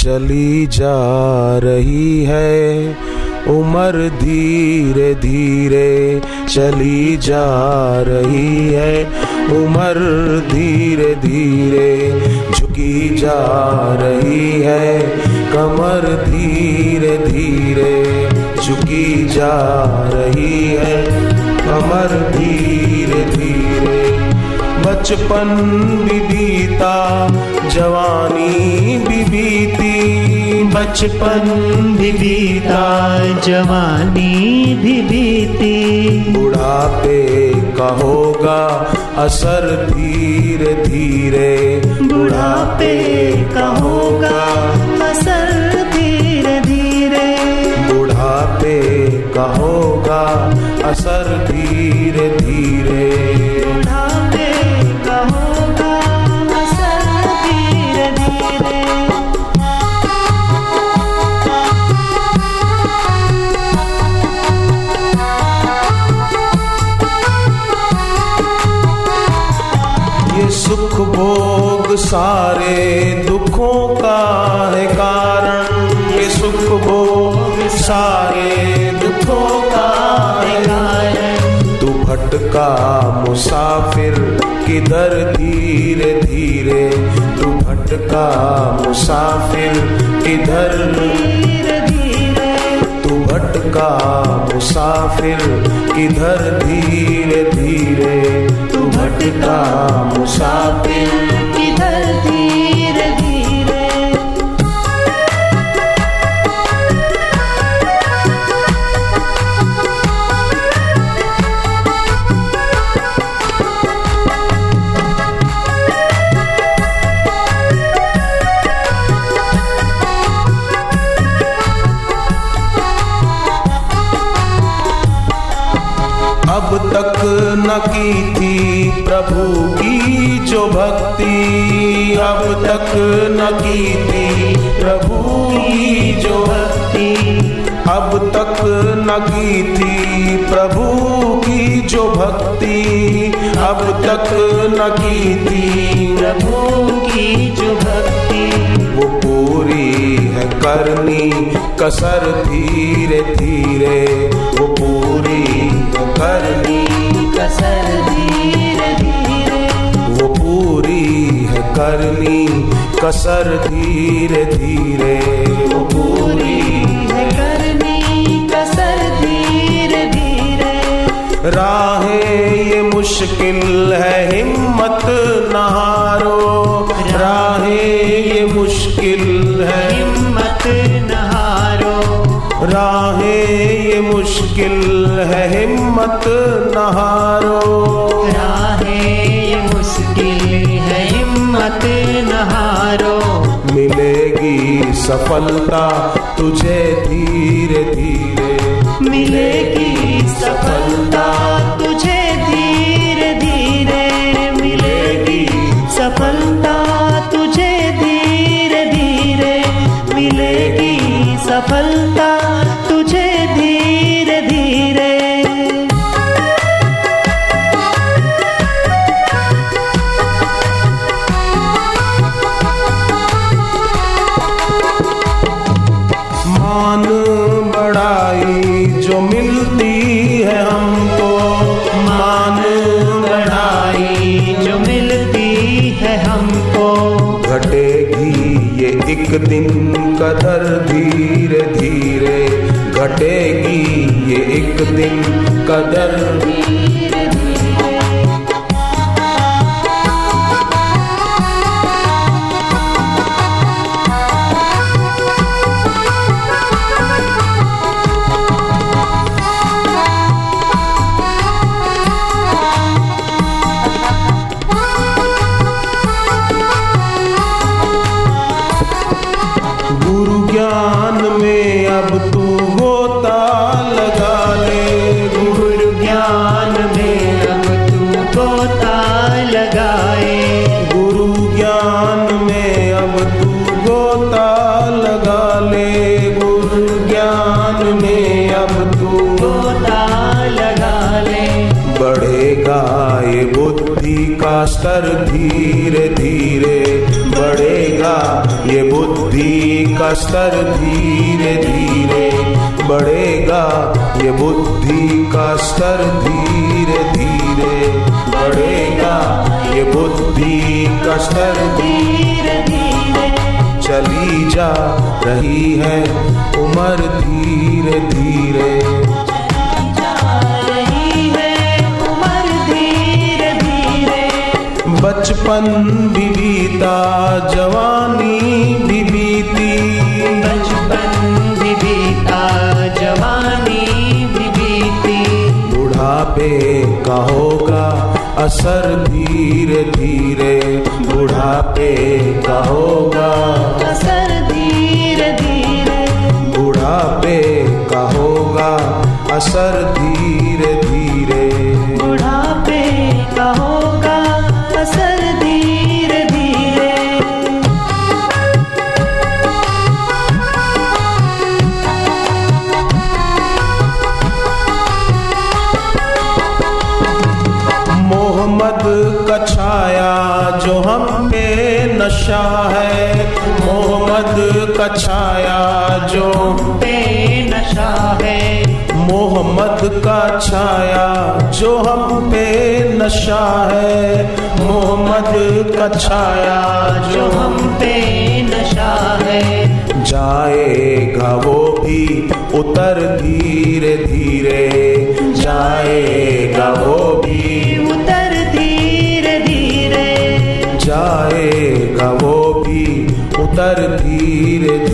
चली जा रही है। उम्र धीरे धीरे चली जा रही है। उम्र धीरे धीरे झुकी जा रही है। कमर धीरे धीरे झुकी जा रही है। कमर धीरे धीरे बचपन भी बीता, जवानी भी बीती बचपन भी बीता जवानी भी बीती। बुढ़ापे का होगा असर धीरे धीरे बुढ़ापे का होगा असर धीरे धीरे बुढ़ापे का होगा असर सारे दुखों का है कारण। ये सुख भोग सारे दुखों का है कारण। तू भटका मुसाफिर किधर धीरे धीरे? तू भटका मुसाफिर किधर धीरे धीरे? तू भटका मुसाफिर किधर धीरे धीरे? तू भटका मुसाफिर न की थी प्रभु की जो भक्ति अब तक न की थी। प्रभु की जो भक्ति अब तक न की थी। प्रभु की जो भक्ति अब तक न की थी। प्रभु की जो भक्ति वो पूरी है करनी कसर धीरे धीरे वो पूरी है करनी। कसर धीरे धीरे वो पूरी है करनी कसर धीरे धीरे। वो पूरी है करनी कसर धीरे धीरे। राहें ये मुश्किल है हिम्मत नहारो राहें ये मुश्किल है हिम्मत नहारो राहें ये मुश्किल है हिम्मत नहारो। राहे ये मुश्किल है हिम्मत नहारो। मिलेगी सफलता तुझे धीरे धीरे मिलेगी सफलता जो मिलती है हमको मान बढ़ाई। जो मिलती है हमको। घटेगी ये एक दिन कदर धीरे धीरे। घटेगी ये एक दिन कदर धीरे गोता लगा ले गुरु ज्ञान में अब तू। गोता लगा ले। बढ़ेगा ये बुद्धि का स्तर धीरे धीरे। बढ़ेगा ये बुद्धि का स्तर धीरे धीरे। बढ़ेगा ये बुद्धि का स्तर धीरे धीरे। बढ़ेगा ये बुद्धि का स्तर धीरे चली जा रही है उम्र धीरे धीरे। जा रही है उम्र धीरे धीरे बचपन भी बीता जवानी भी बीती। बचपन भी बीता जवानी भी बीती। बुढ़ापे का होगा असर धीरे धीरे बुढ़ापे का होगा। असर धीरे धीरे बुढ़ापे का होगा। असर धीरे धीरे मोहम्मद का छाया जो हम पे नशा है। मोहम्मद का छाया जो पे नशा है। मोहम्मद का छाया जो हम पे नशा है। मोहम्मद का छाया जो हम पे नशा है। जाएगा वो भी उतर धीरे धीरे जाएगा वो धीरे